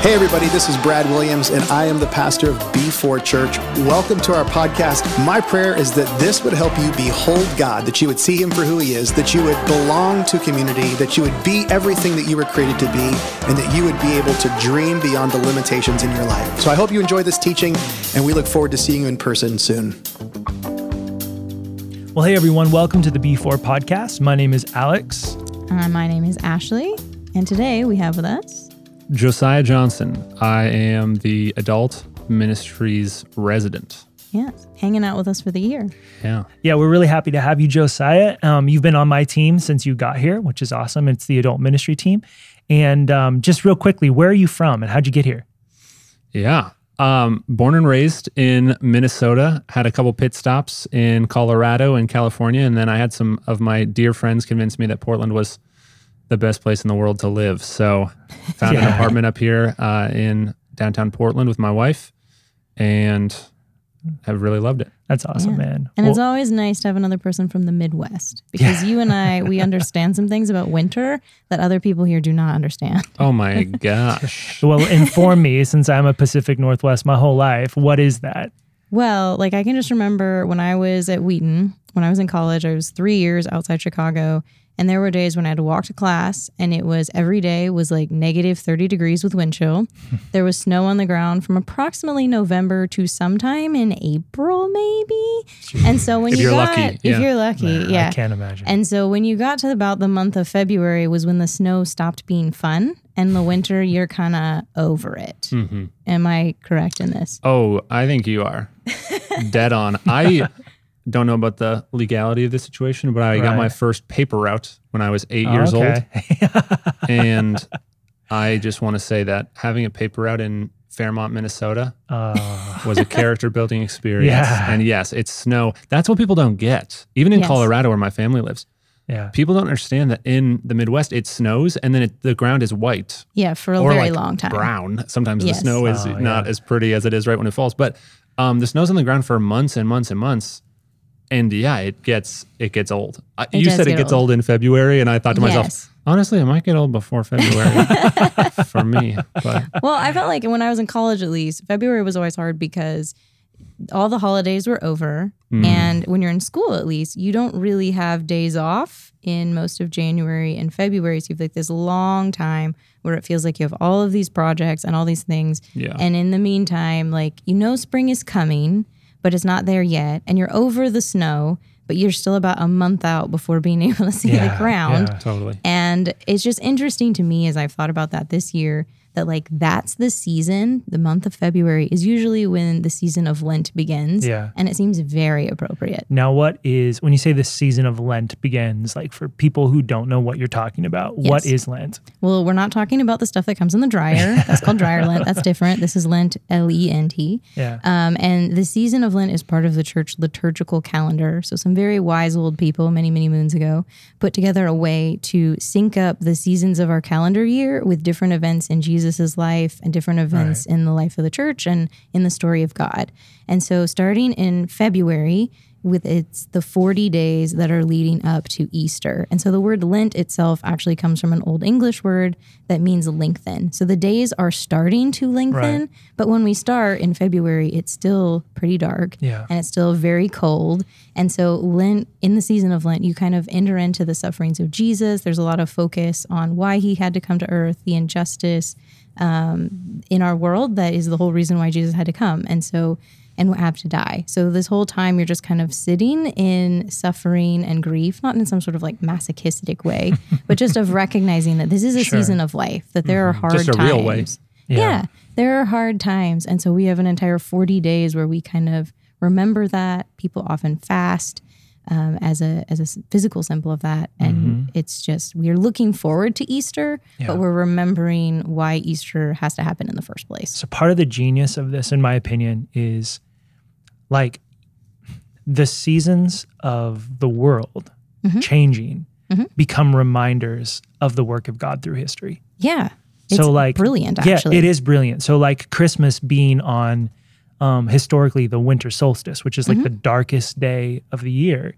Hey, everybody, this is Brad Williams, and I am the pastor of B4 Church. Welcome to our podcast. My prayer is that this would help you behold God, that you would see Him for who He is, that you would belong to community, that you would be everything that you were created to be, and that you would be able to dream beyond the limitations in your life. So I hope you enjoy this teaching, and we look forward to seeing you in person soon. Well, hey, everyone, welcome to the B4 podcast. My name is Alex. Uh, my name is Ashleigh, and today we have with us Josiah Johnson. I am the adult ministries resident. Yes, hanging out with us for the year. Yeah. Yeah, we're really happy to have you, Josiah. Um, you've been on my team since you got here, which is awesome. It's the adult ministry team. And um, just real quickly, where are you from and how'd you get here? Yeah. Um, born and raised in Minnesota, had a couple pit stops in Colorado and California. And then I had some of my dear friends convince me that Portland was the best place in the world to live. So found yeah. an apartment up here uh, in downtown Portland with my wife and have really loved it. That's awesome, yeah. man. And well, it's always nice to have another person from the Midwest because yeah. you and I, we understand some things about winter that other people here do not understand. Oh my gosh. well, inform me since I'm a Pacific Northwest my whole life. What is that? Well, like I can just remember when I was at Wheaton, when I was in college, I was three years outside Chicago and there were days when I had to walk to class and it was every day was like negative 30 degrees with wind chill. there was snow on the ground from approximately November to sometime in April, maybe. And so when if you got, lucky, if you're lucky, yeah. I can't imagine. And so when you got to about the month of February was when the snow stopped being fun and the winter you're kind of over it. Mm-hmm. Am I correct in this? Oh, I think you are. Dead on. I don't know about the legality of the situation, but I right. got my first paper route when I was eight oh, years okay. old. and I just want to say that having a paper route in Fairmont, Minnesota uh, was a character building experience. Yeah. And yes, it's snow. That's what people don't get. Even in yes. Colorado, where my family lives. Yeah. People don't understand that in the Midwest it snows and then it, the ground is white. Yeah, for a very like long time. Brown. Sometimes yes. the snow is oh, not yeah. as pretty as it is right when it falls. But um, the snow's on the ground for months and months and months and yeah, it gets it gets old. It you said it gets old. old. in February, and I thought to yes. myself, honestly, it might get old before February for me. But. Well, I felt like when I was in college, at least February was always hard because all the holidays were over, mm. and when you're in school, at least you don't really have days off in most of January and February. So you have like this long time where it feels like you have all of these projects and all these things. Yeah. And in the meantime, like you know, spring is coming but it's not there yet. And you're over the snow, but you're still about a month out before being able to see yeah, the ground. Yeah, totally. And it's just interesting to me as I've thought about that this year that like that's the season, the month of February is usually when the season of Lent begins. Yeah. And it seems very appropriate. Now, what is, when you say the season of Lent begins, like for people who don't know what you're talking about, yes. what is Lent? Well, we're not talking about the stuff that comes in the dryer. That's called dryer Lent. That's different. This is Lent, L E N T. Yeah. Um, and the season of Lent is part of the church liturgical calendar. So some very wise old people many, many moons ago put together a way to sync up the seasons of our calendar year with different events in Jesus Jesus's life and different events right. in the life of the church and in the story of God. And so, starting in February, with its the 40 days that are leading up to Easter. And so the word Lent itself actually comes from an old English word that means lengthen. So the days are starting to lengthen, right. but when we start in February, it's still pretty dark yeah. and it's still very cold. And so Lent in the season of Lent, you kind of enter into the sufferings of Jesus. There's a lot of focus on why he had to come to earth, the injustice um, in our world that is the whole reason why Jesus had to come. And so and have to die. So this whole time you're just kind of sitting in suffering and grief, not in some sort of like masochistic way, but just of recognizing that this is a sure. season of life, that there mm-hmm. are hard just a times. Real way. Yeah. yeah, there are hard times. And so we have an entire 40 days where we kind of remember that. People often fast. Um, as a as a physical symbol of that. And mm-hmm. it's just we are looking forward to Easter, yeah. but we're remembering why Easter has to happen in the first place. So part of the genius of this, in my opinion, is like the seasons of the world mm-hmm. changing mm-hmm. become reminders of the work of God through history. Yeah. So like brilliant actually. Yeah, it is brilliant. So like Christmas being on um, historically the winter solstice, which is like mm-hmm. the darkest day of the year.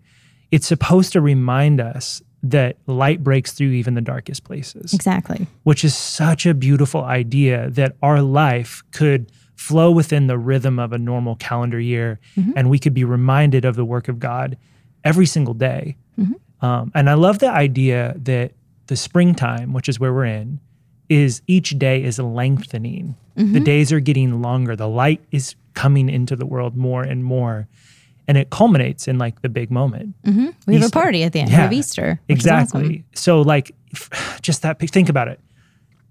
It's supposed to remind us that light breaks through even the darkest places. Exactly. Which is such a beautiful idea that our life could flow within the rhythm of a normal calendar year mm-hmm. and we could be reminded of the work of God every single day. Mm-hmm. Um, and I love the idea that the springtime, which is where we're in, is each day is lengthening. Mm-hmm. The days are getting longer. The light is coming into the world more and more and it culminates in like the big moment. Mm-hmm. We Easter. have a party at the end yeah, of Easter. Exactly. Awesome. So like, just that. Think about it.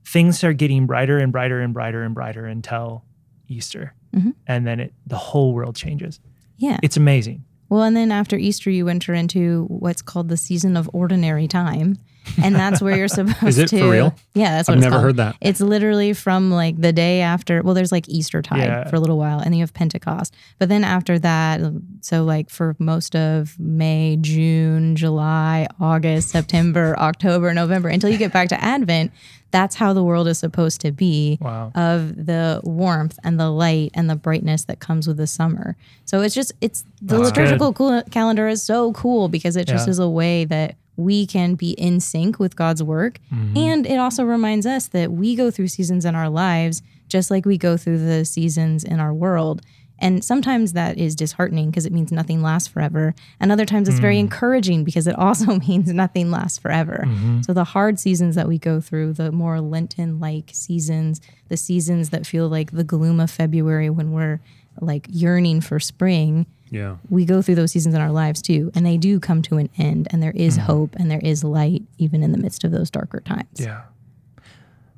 Things are getting brighter and brighter and brighter and brighter until Easter, mm-hmm. and then it the whole world changes. Yeah, it's amazing. Well, and then after Easter, you enter into what's called the season of ordinary time and that's where you're supposed to. Is it to, for real? Yeah, that's what I've never called. heard that. It's literally from like the day after. Well, there's like Easter tide yeah. for a little while, and then you have Pentecost. But then after that, so like for most of May, June, July, August, September, October, November, until you get back to Advent, that's how the world is supposed to be wow. of the warmth and the light and the brightness that comes with the summer. So it's just it's the that's liturgical cool calendar is so cool because it just yeah. is a way that we can be in sync with God's work. Mm-hmm. And it also reminds us that we go through seasons in our lives just like we go through the seasons in our world. And sometimes that is disheartening because it means nothing lasts forever. And other times it's mm very encouraging because it also means nothing lasts forever. Mm-hmm. So the hard seasons that we go through, the more Lenten like seasons, the seasons that feel like the gloom of February when we're like yearning for spring, yeah. We go through those seasons in our lives too, and they do come to an end, and there is mm. hope and there is light even in the midst of those darker times. Yeah.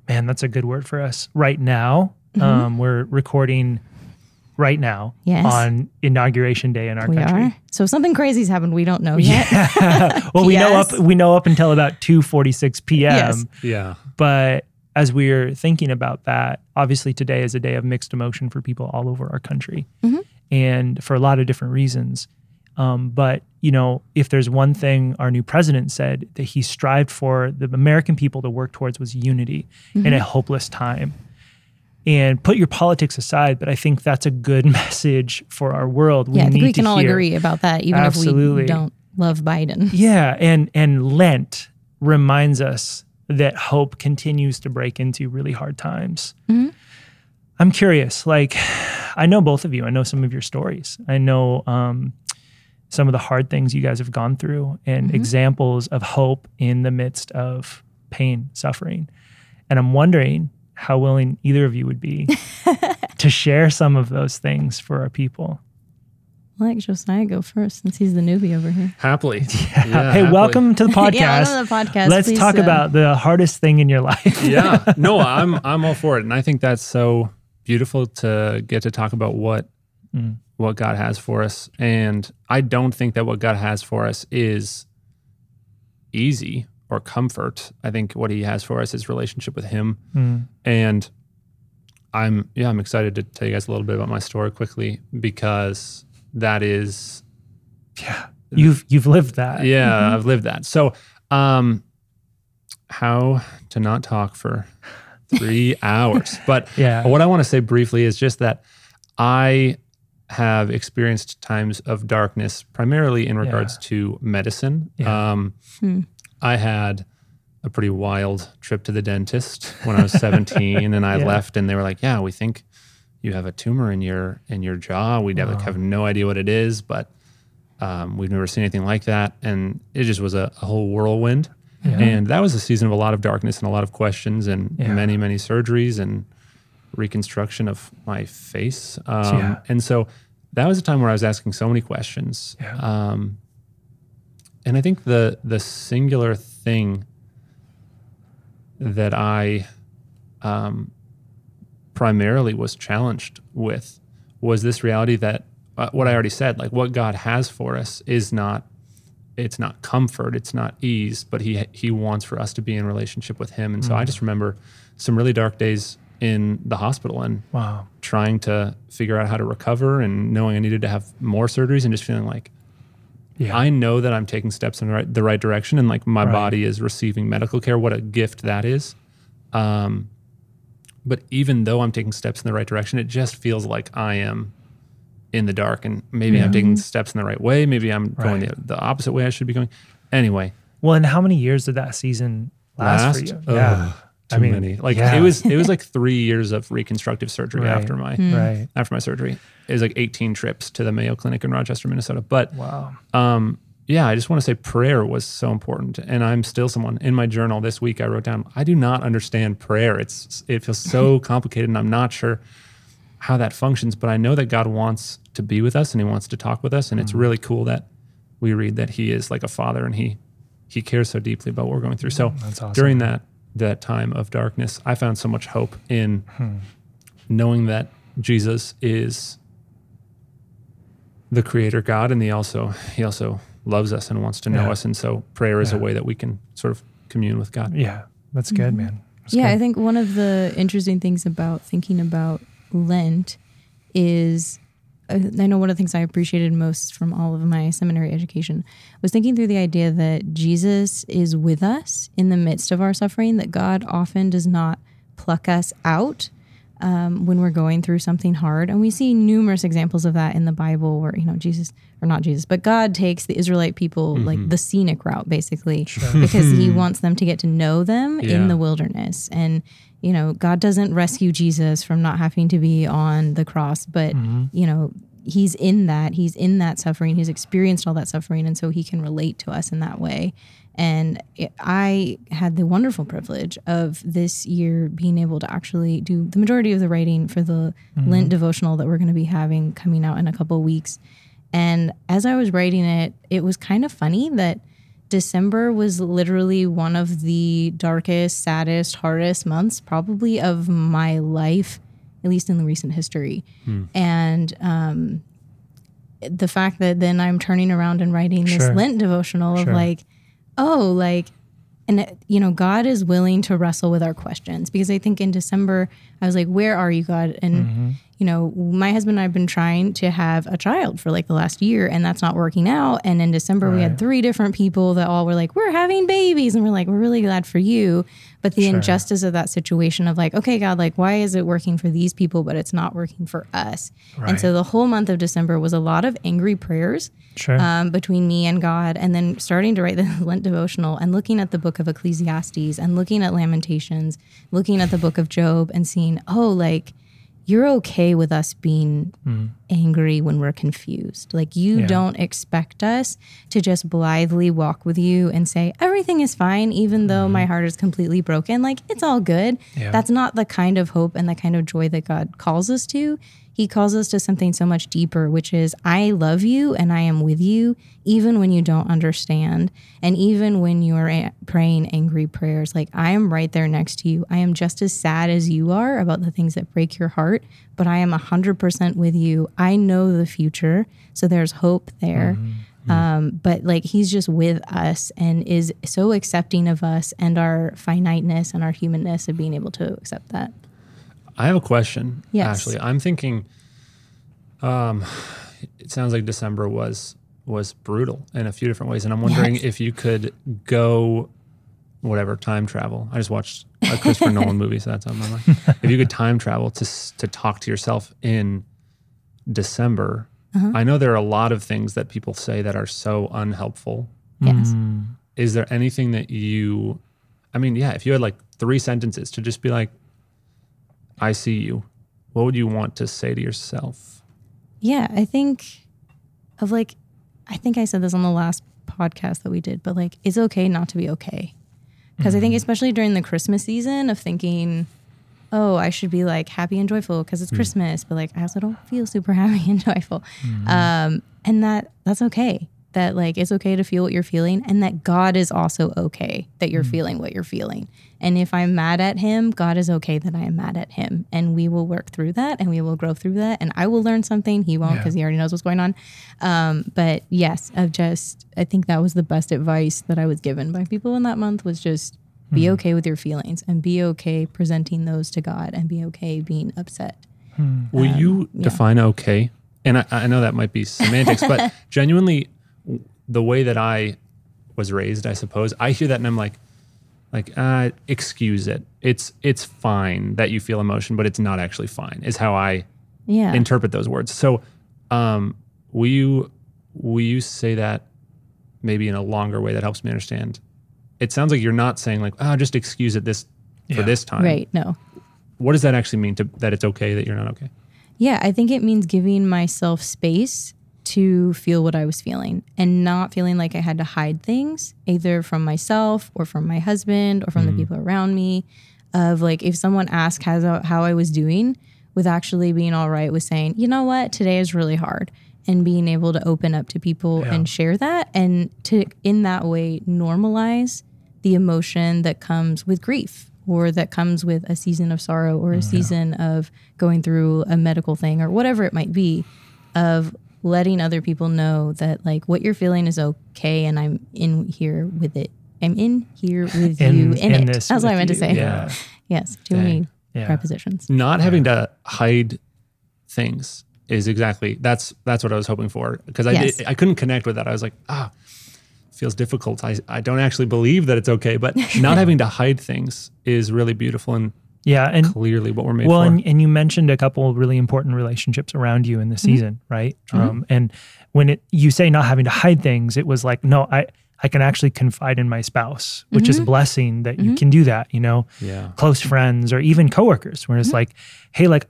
Man, that's a good word for us. Right now, mm-hmm. um, we're recording right now yes. on inauguration day in our we country. Are. So something crazy's happened we don't know yet. Yeah. well, we know up we know up until about 2:46 p.m. Yes. Yeah. But as we're thinking about that, obviously today is a day of mixed emotion for people all over our country. Mm-hmm and for a lot of different reasons. Um, but you know, if there's one thing our new president said that he strived for the American people to work towards was unity mm-hmm. in a hopeless time. And put your politics aside, but I think that's a good message for our world. We yeah, I think we can all hear. agree about that, even Absolutely. if we don't love Biden. Yeah, and and Lent reminds us that hope continues to break into really hard times. Mm-hmm. I'm curious, like I know both of you. I know some of your stories. I know um, some of the hard things you guys have gone through and mm-hmm. examples of hope in the midst of pain, suffering. And I'm wondering how willing either of you would be to share some of those things for our people. I'll let Josiah go first since he's the newbie over here. Happily. Yeah. Yeah, hey, happily. welcome to the podcast. yeah, the podcast. Let's Please, talk uh, about the hardest thing in your life. yeah. No, I'm I'm all for it. And I think that's so beautiful to get to talk about what mm. what God has for us. And I don't think that what God has for us is easy or comfort. I think what He has for us is relationship with Him. Mm. And I'm yeah, I'm excited to tell you guys a little bit about my story quickly because that is yeah you've you've lived that yeah mm-hmm. I've lived that. So um, how to not talk for three hours. But yeah. what I want to say briefly is just that I have experienced times of darkness, primarily in regards yeah. to medicine. Yeah. Um, hmm. I had a pretty wild trip to the dentist when I was 17, and I yeah. left, and they were like, "Yeah, we think you have a tumor in your in your jaw. We wow. have, have no idea what it is, but um, we've never seen anything like that." And it just was a, a whole whirlwind. Yeah. And that was a season of a lot of darkness and a lot of questions and yeah. many, many surgeries and reconstruction of my face. Um, yeah. And so that was a time where I was asking so many questions. Um, and I think the the singular thing that I um, primarily was challenged with was this reality that uh, what I already said, like what God has for us, is not it's not comfort, it's not ease, but he he wants for us to be in relationship with him. And so mm. I just remember some really dark days in the hospital and wow. trying to figure out how to recover and knowing I needed to have more surgeries and just feeling like yeah. I know that I'm taking steps in the right, the right direction and like my right. body is receiving medical care. What a gift that is. Um, but even though I'm taking steps in the right direction, it just feels like I am in the dark and maybe yeah. I'm taking steps in the right way. Maybe I'm right. going the, the, opposite way I should be going. Anyway, Well, and how many years did that season last, last? for you? Oh, yeah. Too I mean, many. Like yeah. it was, it was like three years of reconstructive surgery right. after my mm. right after my surgery. It was like 18 trips to the Mayo Clinic in Rochester, Minnesota. But wow, um, yeah, I just want to say prayer was so important, and I'm still someone in my journal this week. I wrote down I do not understand prayer. It's it feels so complicated, and I'm not sure how that functions. But I know that God wants to be with us, and He wants to talk with us, and mm. it's really cool that we read that He is like a father, and He He cares so deeply about what we're going through. So awesome. during that that time of darkness, I found so much hope in hmm. knowing that Jesus is the creator God and he also he also loves us and wants to know yeah. us and so prayer is yeah. a way that we can sort of commune with God. Yeah. That's good, mm-hmm. man. That's yeah, good. I think one of the interesting things about thinking about Lent is I know one of the things I appreciated most from all of my seminary education was thinking through the idea that Jesus is with us in the midst of our suffering, that God often does not pluck us out um, when we're going through something hard. And we see numerous examples of that in the Bible where, you know, Jesus, or not Jesus, but God takes the Israelite people mm-hmm. like the scenic route, basically, sure. because he wants them to get to know them yeah. in the wilderness. And you know, God doesn't rescue Jesus from not having to be on the cross, but, mm-hmm. you know, he's in that. He's in that suffering. He's experienced all that suffering. And so he can relate to us in that way. And it, I had the wonderful privilege of this year being able to actually do the majority of the writing for the mm-hmm. Lent devotional that we're going to be having coming out in a couple weeks. And as I was writing it, it was kind of funny that December was literally one of the darkest, saddest, hardest months, probably of my life, at least in the recent history. Hmm. And um, the fact that then I'm turning around and writing this sure. Lent devotional sure. of like, oh, like, and you know, God is willing to wrestle with our questions because I think in December I was like, where are you, God? And mm-hmm you know, my husband and I have been trying to have a child for like the last year and that's not working out. And in December, right. we had three different people that all were like, we're having babies. And we're like, we're really glad for you. But the sure. injustice of that situation of like, okay, God, like, why is it working for these people, but it's not working for us? Right. And so the whole month of December was a lot of angry prayers sure. um, between me and God. And then starting to write the Lent devotional and looking at the book of Ecclesiastes and looking at Lamentations, looking at the book of Job and seeing, oh, like, you're okay with us being mm. Angry when we're confused. Like you yeah. don't expect us to just blithely walk with you and say everything is fine even though mm. my heart is completely broken. Like it's all good. Yeah. That's not the kind of hope and the kind of joy that God calls us to. He calls us to something so much deeper, which is I love you and I am with you, even when you don't understand. And even when you're a- praying angry prayers, like I am right there next to you. I am just as sad as you are about the things that break your heart, but I am 100% with you. I know the future. So there's hope there. Mm-hmm. Um, but like he's just with us and is so accepting of us and our finiteness and our humanness of being able to accept that. I have a question. Yes. Ashleigh, I'm thinking. Um, it sounds like December was was brutal in a few different ways, and I'm wondering yes. if you could go, whatever time travel. I just watched a Christopher Nolan movie, so that's on my mind. If you could time travel to to talk to yourself in December, uh-huh. I know there are a lot of things that people say that are so unhelpful. Yes. Mm. Is there anything that you? I mean, yeah, if you had like three sentences to just be like, I see you, what would you want to say to yourself? Yeah, I think of like, I think I said this on the last podcast that we did, but like, it's okay not to be okay. Because mm-hmm. I think, mm-hmm. especially during the Christmas season, of thinking, oh, I should be like happy and joyful because it's mm Christmas, but like, I also don't feel super happy and joyful. Mm-hmm. Um, and that that's okay that like it's okay to feel what you're feeling and that God is also okay that you're mm. feeling what you're feeling. And if I'm mad at him, God is okay that I am mad at him. And we will work through that and we will grow through that. And I will learn something. He won't because yeah. he already knows what's going on. Um, but yes, I've just, I think that was the best advice that I was given by people in that month was just be mm. okay with your feelings and be okay presenting those to God and be okay being upset. Mm. Will um, you define okay? And I, I know that might be semantics, but genuinely, the way that I was raised, I suppose, I hear that and I'm like, like, uh, excuse it. It's it's fine that you feel emotion, but it's not actually fine. Is how I yeah. interpret those words. So, um, will you will you say that maybe in a longer way that helps me understand it sounds like you're not saying like, oh, just excuse it this yeah. for this time. Right. No. What does that actually mean to that it's okay that you're not okay? Yeah, I think it means giving myself space to feel what I was feeling and not feeling like I had to hide things either from myself or from my husband or from mm. the people around me. Of like, if someone asked how, how I was doing, with actually being all right with saying, you know what, today is really hard and being able to open up to people yeah. and share that and to in that way normalize the emotion that comes with grief or that comes with a season of sorrow or a mm, season yeah. of going through a medical thing or whatever it might be of letting other people know that like what you're feeling is okay and I'm in here with it. I'm in here with in, you in, in it. That's what I meant you. to say. Yeah. yes. Too Dang. many yeah. prepositions. Not having to hide things is exactly that's that's what I was hoping for because I yes. did, I couldn't connect with that. I was like, ah, feels difficult. I I don't actually believe that it's okay, but not having to hide things is really beautiful and yeah, and clearly what we're made well, for. and, and you mentioned a couple of really important relationships around you in the mm-hmm. season, right? Mm-hmm. Um, and when it you say not having to hide things, it was like, no, I I can actually confide in my spouse, which mm-hmm. is a blessing that you mm-hmm. can do that, you know, yeah. close friends or even coworkers, where it's mm-hmm. like, hey, like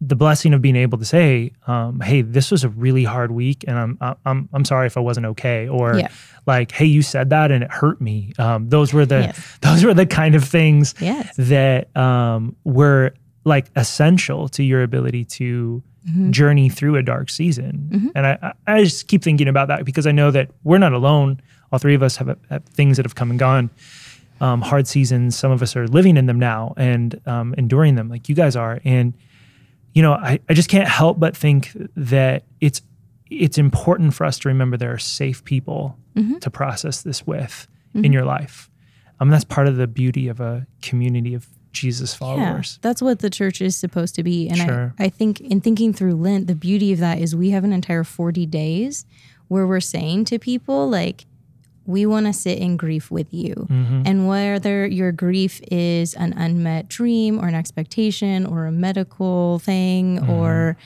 the blessing of being able to say, um, "Hey, this was a really hard week, and I'm I'm I'm sorry if I wasn't okay," or yeah. like, "Hey, you said that and it hurt me." Um, those were the yes. those were the kind of things yes. that um, were like essential to your ability to mm-hmm. journey through a dark season. Mm-hmm. And I I just keep thinking about that because I know that we're not alone. All three of us have, have things that have come and gone. Um, hard seasons. Some of us are living in them now and um, enduring them, like you guys are, and you know, I, I just can't help but think that it's it's important for us to remember there are safe people mm-hmm. to process this with mm-hmm. in your life. Um, that's part of the beauty of a community of Jesus followers. Yeah, that's what the church is supposed to be. And sure. I, I think in thinking through Lent, the beauty of that is we have an entire 40 days where we're saying to people, like, we want to sit in grief with you. Mm-hmm. And whether your grief is an unmet dream or an expectation or a medical thing mm-hmm. or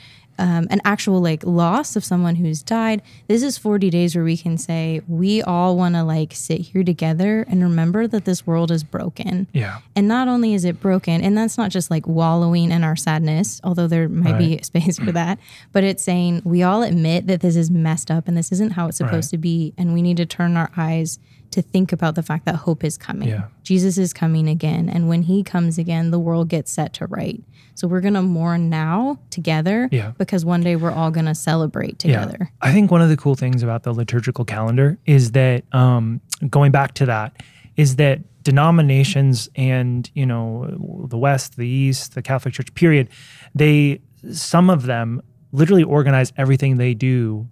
um, an actual like loss of someone who's died. This is 40 days where we can say we all want to like sit here together and remember that this world is broken. Yeah. And not only is it broken, and that's not just like wallowing in our sadness, although there might right. be space for that, but it's saying we all admit that this is messed up and this isn't how it's supposed right. to be, and we need to turn our eyes to think about the fact that hope is coming. Yeah. Jesus is coming again. And when he comes again, the world gets set to right. So we're going to mourn now together yeah. because one day we're all going to celebrate together. Yeah. I think one of the cool things about the liturgical calendar is that um, going back to that, is that denominations and, you know, the West, the East, the Catholic Church, period, they, some of them literally organize everything they do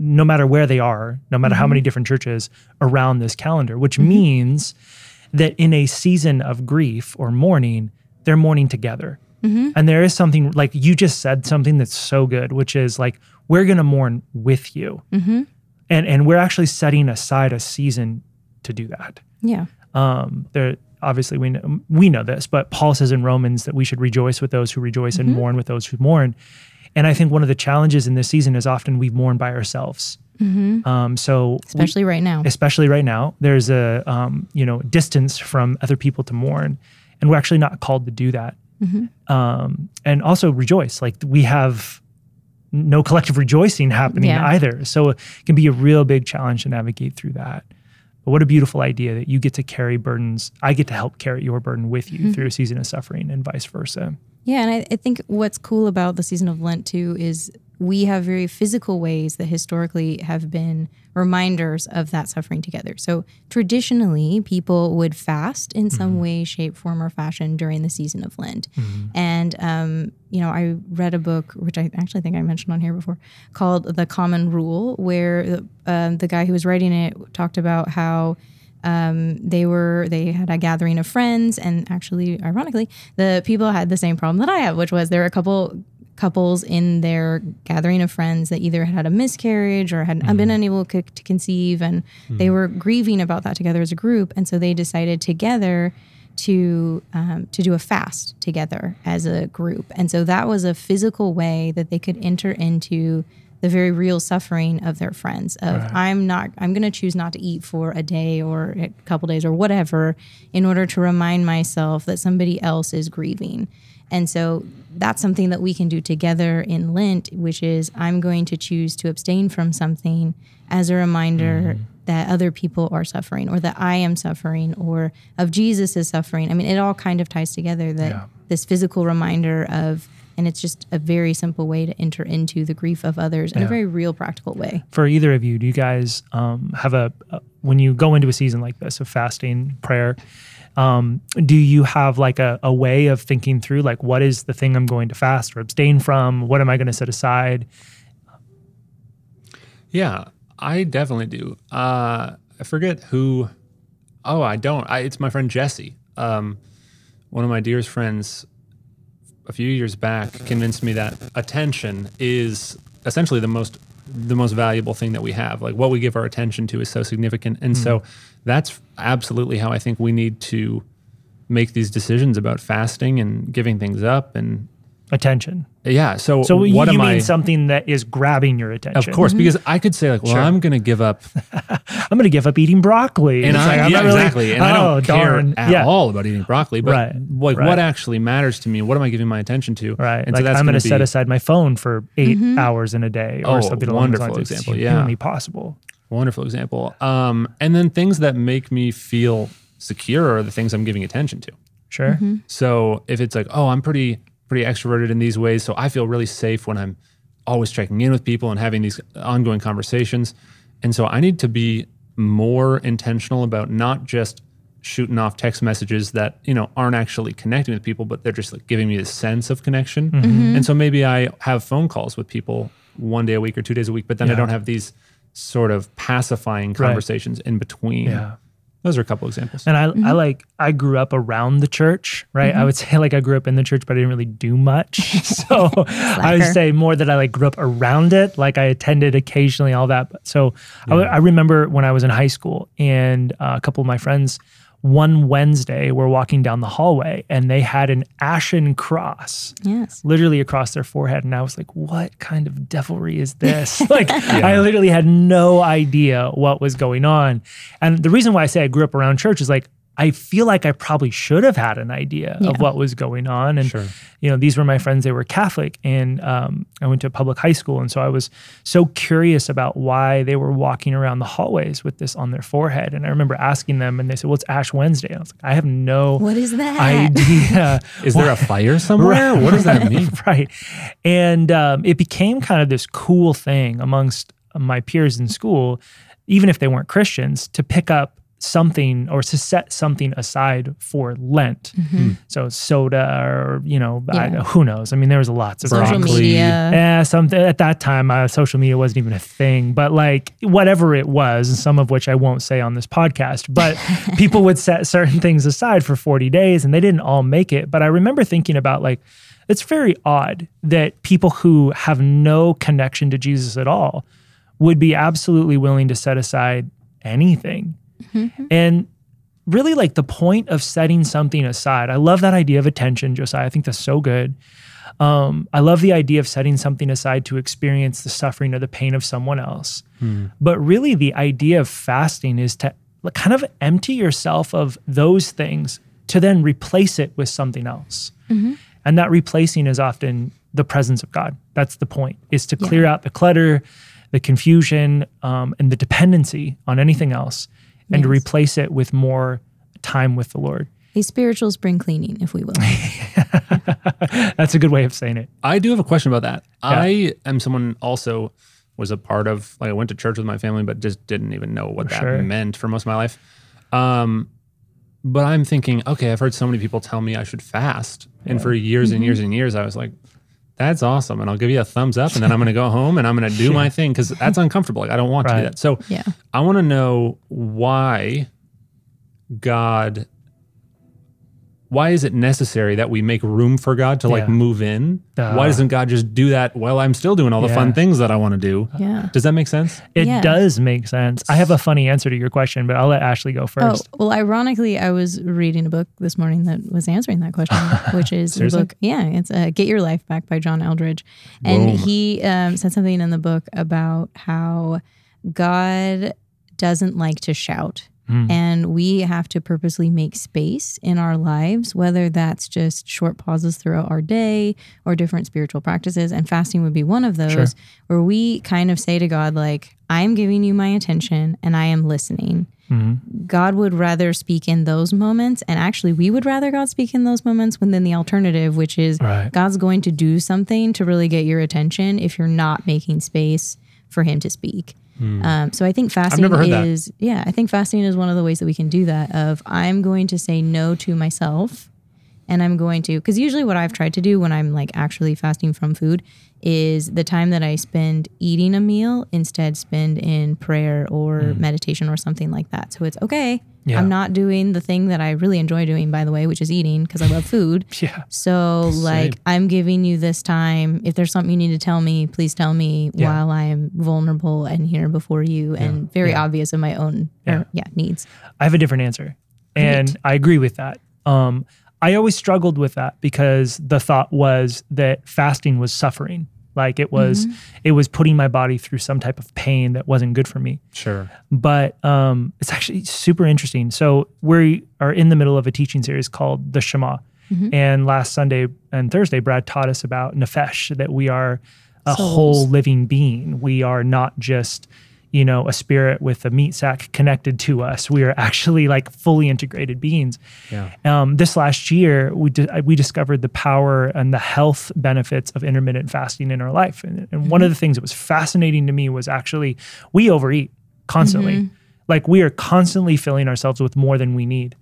no matter where they are, no matter mm-hmm. how many different churches around this calendar, which mm-hmm. means that in a season of grief or mourning, they're mourning together. Mm-hmm. And there is something like you just said something that's so good, which is like we're going to mourn with you, mm-hmm. and and we're actually setting aside a season to do that. Yeah. Um. There obviously we know, we know this, but Paul says in Romans that we should rejoice with those who rejoice and mm-hmm. mourn with those who mourn. And I think one of the challenges in this season is often we mourn by ourselves. Mm-hmm. Um, so especially we, right now, especially right now, there's a um, you know distance from other people to mourn, and we're actually not called to do that. Mm-hmm. Um, and also rejoice. Like we have no collective rejoicing happening yeah. either. So it can be a real big challenge to navigate through that. But what a beautiful idea that you get to carry burdens. I get to help carry your burden with you mm-hmm. through a season of suffering and vice versa. Yeah, and I, I think what's cool about the season of Lent too is we have very physical ways that historically have been reminders of that suffering together. So traditionally, people would fast in some mm-hmm. way, shape, form, or fashion during the season of Lent. Mm-hmm. And um, you know, I read a book which I actually think I mentioned on here before, called "The Common Rule," where uh, the guy who was writing it talked about how um, they were they had a gathering of friends and actually ironically the people had the same problem that i have which was there were a couple couples in their gathering of friends that either had had a miscarriage or had mm-hmm. been unable to, to conceive and mm-hmm. they were grieving about that together as a group and so they decided together to um, to do a fast together as a group and so that was a physical way that they could enter into the very real suffering of their friends of right. i'm not i'm going to choose not to eat for a day or a couple days or whatever in order to remind myself that somebody else is grieving and so that's something that we can do together in lent which is i'm going to choose to abstain from something as a reminder mm-hmm. that other people are suffering or that i am suffering or of jesus is suffering i mean it all kind of ties together that yeah. this physical reminder of and it's just a very simple way to enter into the grief of others in yeah. a very real, practical way. For either of you, do you guys um, have a, a, when you go into a season like this of fasting, prayer, um, do you have like a, a way of thinking through, like, what is the thing I'm going to fast or abstain from? What am I going to set aside? Yeah, I definitely do. Uh, I forget who. Oh, I don't. I, it's my friend Jesse. Um, one of my dearest friends a few years back convinced me that attention is essentially the most the most valuable thing that we have. Like what we give our attention to is so significant. And mm. so that's absolutely how I think we need to make these decisions about fasting and giving things up and attention. Yeah. So, so what you mean I, something that is grabbing your attention? Of course, mm-hmm. because I could say like, well, sure. I'm going to give up. I'm going to give up eating broccoli. And I, like, yeah, really, exactly. And oh, I don't darn. care at yeah. all about eating broccoli. But right. like, right. what actually matters to me? What am I giving my attention to? Right. And like, so I'm going to set aside my phone for 8 mm-hmm. hours in a day, or oh, something along wonderful those lines. example. It's yeah. Humanly possible. Wonderful example. Um, and then things that make me feel secure are the things I'm giving attention to. Sure. Mm-hmm. So if it's like, oh, I'm pretty pretty extroverted in these ways. So I feel really safe when I'm always checking in with people and having these ongoing conversations. And so I need to be more intentional about not just shooting off text messages that you know aren't actually connecting with people but they're just like giving me this sense of connection mm-hmm. and so maybe i have phone calls with people one day a week or two days a week but then yeah. i don't have these sort of pacifying conversations right. in between yeah those are a couple examples. And I, mm-hmm. I like, I grew up around the church, right? Mm-hmm. I would say like I grew up in the church, but I didn't really do much. so I would say more that I like grew up around it. Like I attended occasionally, all that. So yeah. I, I, remember when I was in high school and uh, a couple of my friends one Wednesday, we're walking down the hallway and they had an ashen cross, yes, literally across their forehead. And I was like, what kind of devilry is this? like, yeah. I literally had no idea what was going on. And the reason why I say I grew up around church is like, I feel like I probably should have had an idea yeah. of what was going on. And, sure. you know, these were my friends, they were Catholic, and um, I went to a public high school. And so I was so curious about why they were walking around the hallways with this on their forehead. And I remember asking them, and they said, Well, it's Ash Wednesday. And I was like, I have no what is that? idea. is there a fire somewhere? Right, what does that mean? right. And um, it became kind of this cool thing amongst my peers in school, even if they weren't Christians, to pick up something or to set something aside for Lent. Mm-hmm. Hmm. So soda or you know, yeah. I, who knows? I mean, there was lots of social broccoli. media. Yeah, something at that time, uh, social media wasn't even a thing. But like whatever it was, and some of which I won't say on this podcast, but people would set certain things aside for forty days, and they didn't all make it. But I remember thinking about like. It's very odd that people who have no connection to Jesus at all would be absolutely willing to set aside anything Mm-hmm. And really, like the point of setting something aside, I love that idea of attention, Josiah. I think that's so good. Um, I love the idea of setting something aside to experience the suffering or the pain of someone else. Hmm. But really, the idea of fasting is to kind of empty yourself of those things to then replace it with something else. Mm-hmm. And that replacing is often the presence of God. That's the point, is to clear yeah. out the clutter, the confusion, um, and the dependency on anything else and yes. to replace it with more time with the Lord. A spiritual spring cleaning, if we will. That's a good way of saying it. I do have a question about that. Yeah. I am someone also was a part of like I went to church with my family, but just didn't even know what for that sure. meant for most of my life. Um, but I'm thinking, okay, I've heard so many people tell me I should fast, yeah. and for years mm-hmm. and years and years, I was like, that's awesome, and I'll give you a thumbs up, and then I'm going to go home and I'm going to do my thing because that's uncomfortable. Like I don't want right. to do that. So yeah. I want to know why God why is it necessary that we make room for God to like move in? Uh, why doesn't God just do that while I'm still doing all the Yeah. fun things that I want to do? Yeah. Does that make sense? It Yeah. does make sense. I have a funny answer to your question, but I'll let Ashleigh go first. Oh, well, ironically, I was reading a book this morning that was answering that question, which is the book. Yeah, it's uh, Get Your Life Back by John Eldredge. And Boom. he um, said something in the book about how God doesn't like to shout. Hmm. And we have to purposely make space in our lives, whether that's just short pauses throughout our day or different spiritual practices. And fasting would be one of those Sure. where we kind of say to God, like, I'm giving you my attention and I am listening. Mhm. God would rather speak in those moments. And actually, we would rather God speak in those moments than the alternative, which is Right. God's going to do something to really get your attention if you're not making space for Him to speak. Um, so I think fasting heard that. is, yeah, I think fasting is one of the ways that we can do that. Of I'm going to say no to myself, and I'm going to, because usually what I've tried to do when I'm like actually fasting from food is the time that I spend eating a meal instead spend in prayer or meditation or something like that. So it's okay. Yeah. I'm not doing the thing that I really enjoy doing, by the way, which is eating because I love food. Yeah. So, like, I'm giving you this time. If there's something you need to tell me, please tell me Yeah. while I'm vulnerable and here before you and very obvious of my own Yeah. or, yeah, needs. I have a different answer. And I agree with that. Um, I always struggled with that because the thought was that fasting was suffering. Like it was, it was putting my body through some type of pain that wasn't good for me. Sure. But um, it's actually super interesting. So we are in the middle of a teaching series called the Shema, and last Sunday and Thursday, Brad taught us about nefesh that we are a Souls. whole living being. We are not just you know a spirit with a meat sack connected to us. We are actually like fully integrated beings. Yeah. Um, this last year, we di- we discovered the power and the health benefits of intermittent fasting in our life. And, and one of the things that was fascinating to me was actually we overeat constantly. Mhm. Like we are constantly filling ourselves with more than we need,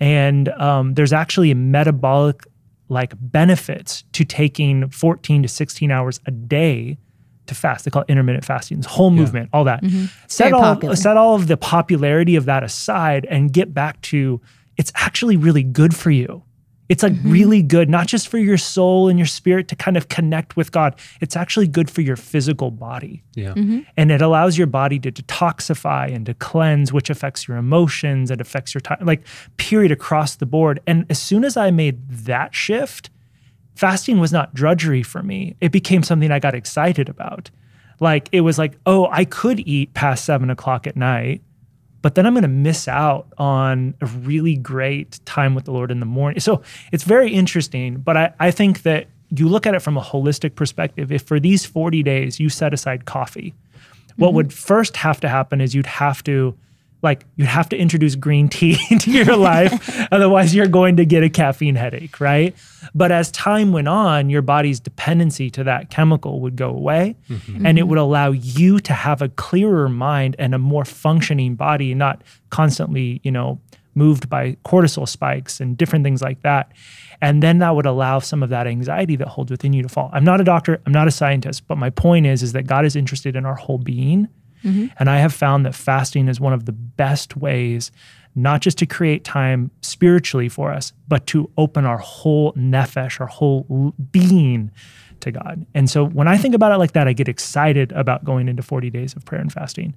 and um, there's actually a metabolic like benefits to taking 14 to 16 hours a day to fast. They call it intermittent fasting. This whole movement, all that. Mm-hmm. Set all popular. set all of the popularity of that aside and get back to it's actually really good for you. It's like mm-hmm. really good, not just for your soul and your spirit to kind of connect with God. It's actually good for your physical body. Yeah. Mm-hmm. And it allows your body to detoxify and to cleanse, which affects your emotions. It affects your time, like period across the board. And as soon as I made that shift, fasting was not drudgery for me. It became something I got excited about. Like it was like, oh, I could eat past seven o'clock at night, but then I'm going to miss out on a really great time with the Lord in the morning. So it's very interesting. But I, I think that you look at it from a holistic perspective. If for these 40 days you set aside coffee, what mm-hmm. would first have to happen is you'd have to like you'd have to introduce green tea into your life otherwise you're going to get a caffeine headache right? But as time went on your body's dependency to that chemical would go away mm-hmm. and it mm-hmm. would allow you to have a clearer mind and a more functioning body not constantly you know moved by cortisol spikes and different things like that. And then that would allow some of that anxiety that holds within you to fall. I'm not a doctor i'm not a scientist but my point is is that god is interested in our whole being Mm-hmm. and I have found that fasting is one of the best ways, not just to create time spiritually for us, but to open our whole nefesh, our whole being to God. And so when I think about it like that, I get excited about going into 40 days of prayer and fasting,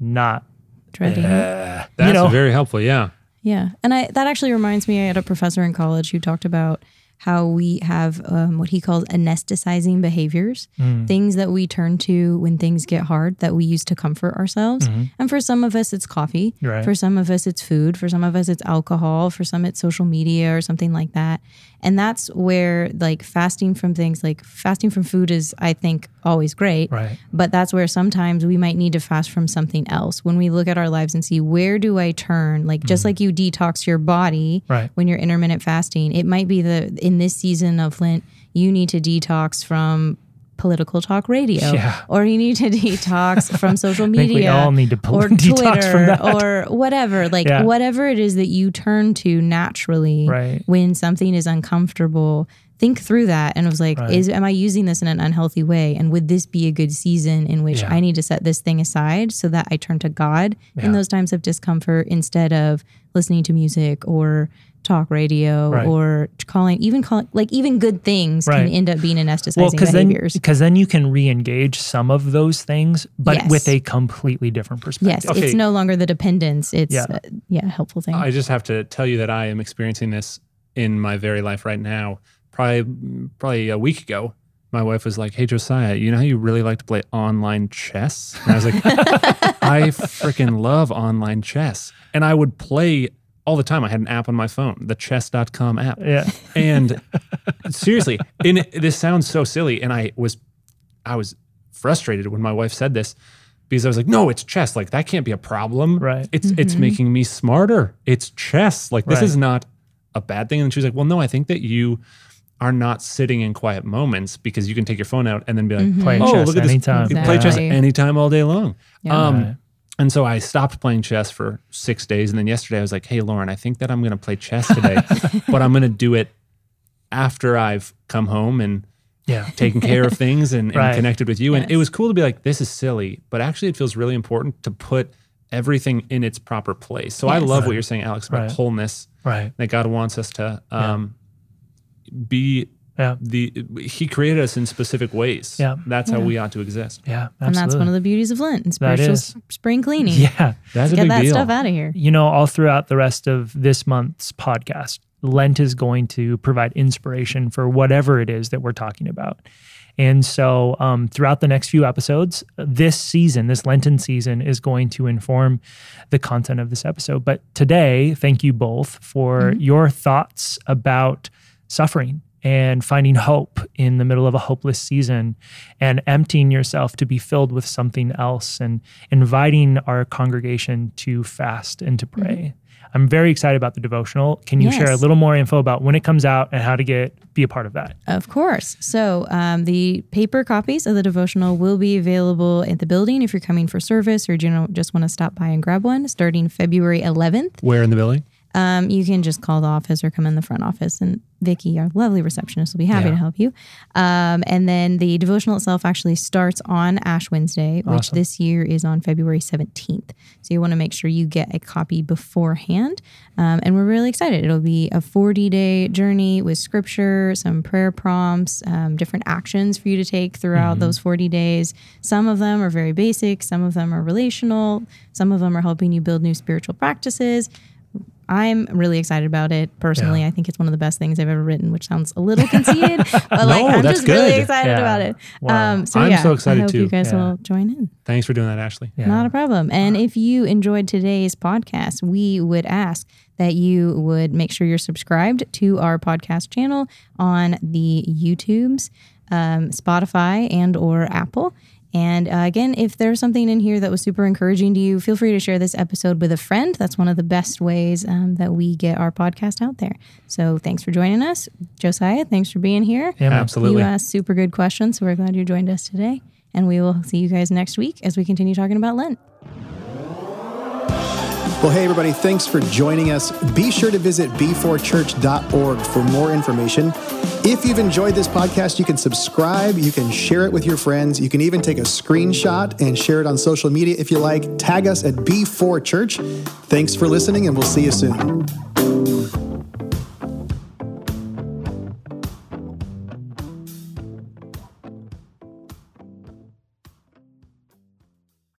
not Dreading. That's You know- very helpful. Yeah. Yeah. And I that actually reminds me, I had a professor in college who talked about how we have um, what he calls anesthetizing behaviors, things that we turn to when things get hard that we use to comfort ourselves. And for some of us, it's coffee. Right. For some of us, it's food. For some of us, it's alcohol. For some, it's social media or something like that. And that's where like fasting from things like fasting from food is, I think, always great. right. But that's where sometimes we might need to fast from something else. When we look at our lives and see where do I turn, like just mm-hmm. like you detox your body Right. when you're intermittent fasting, it might be the in this season of Lent, you need to detox from political talk radio Yeah. or you need to detox from social media all need to pol- or detox Twitter from that. or whatever like Yeah. whatever it is that you turn to naturally Right. when something is uncomfortable think through that and was like Right. is am i using this in an unhealthy way and would this be a good season in which Yeah. i need to set this thing aside so that i turn to god Yeah. in those times of discomfort instead of listening to music or talk radio Right. or calling even calling like even good things Right. can end up being anesthetizing well, because then behaviors. because then you can re-engage some of those things, but Yes. with a completely different perspective. yes, Okay. it's no longer the dependence. It's Yeah. yeah, yeah helpful thing. I just have to tell you that I am experiencing this in my very life right now. Probably, probably a week ago, my wife was like, "Hey Josiah, you know how you really like to play online chess?" And I was like, "I freaking love online chess," and I would play all the time. I had an app on my phone, the Chess.com app, Yeah. and seriously, and it, this sounds so silly, and I was, I was frustrated when my wife said this because I was like, no, it's chess. Like that can't be a problem. Right. It's it's mm-hmm. making me smarter. It's chess. Like this Right. is not a bad thing. And she was like, well, no, I think that you are not sitting in quiet moments because you can take your phone out and then be like, Playing oh, chess look at this. anytime. You play chess Exactly. anytime all day long. Yeah. Um, Right. and so I stopped playing chess for six days. And then yesterday I was like, hey, Lauren, I think that I'm going to play chess today, but I'm going to do it after I've come home and Yeah. taken care of things and, and connected with you. And it was cool to be like, this is silly, but actually it feels really important to put everything in its proper place. So I Yes. love what you're saying, Alex, about Right. wholeness, Right. that God wants us to um, be Yeah. the, he created us in specific ways. Yeah. That's how we ought to exist. Yeah. and that's one of the beauties of Lent and That spiritual is. spring cleaning. Yeah. That's a Get big that deal. stuff out of here. you know, all throughout the rest of this month's podcast, Lent is going to provide inspiration for whatever it is that we're talking about. And so, um, throughout the next few episodes, this season, this Lenten season, is going to inform the content of this episode. But today, thank you both for your thoughts about suffering and finding hope in the middle of a hopeless season and emptying yourself to be filled with something else and inviting our congregation to fast and to pray. I'm very excited about the devotional. Can you share a little more info about when it comes out and how to get be a part of that? Of course. So um, the paper copies of the devotional will be available at the building if you're coming for service or you know, just want to stop by and grab one starting February 11th. Where in the building? Um, you can just call the office or come in the front office, and Vicky, our lovely receptionist, will be happy Yeah. to help you. Um, and then the devotional itself actually starts on Ash Wednesday, which Awesome. this year is on February 17th. So you want to make sure you get a copy beforehand. Um, and we're really excited. It'll be a 40 day journey with scripture, some prayer prompts, um, different actions for you to take throughout those 40 days. Some of them are very basic, some of them are relational, some of them are helping you build new spiritual practices. I'm really excited about it personally. Yeah. I think it's one of the best things I've ever written, which sounds a little conceited, but like No, I'm that's just really excited Yeah. about it. Wow. Um, so I'm yeah, so excited I hope too. you guys will join in. Thanks for doing that, Ashleigh. Yeah. Not a problem. And if you enjoyed today's podcast, we would ask that you would make sure you're subscribed to our podcast channel on the YouTubes, um, Spotify, and or Apple. And uh, again, if there's something in here that was super encouraging to you, feel free to share this episode with a friend. That's one of the best ways um, that we get our podcast out there. So thanks for joining us. Josiah, thanks for being here. Yeah. Absolutely. You asked super good questions, so we're glad you joined us today. And we will see you guys next week as we continue talking about Lent. Well, hey, everybody, thanks for joining us. Be sure to visit b4church.org for more information. If you've enjoyed this podcast, you can subscribe, you can share it with your friends, you can even take a screenshot and share it on social media if you like. Tag us at B4Church. Thanks for listening, and we'll see you soon.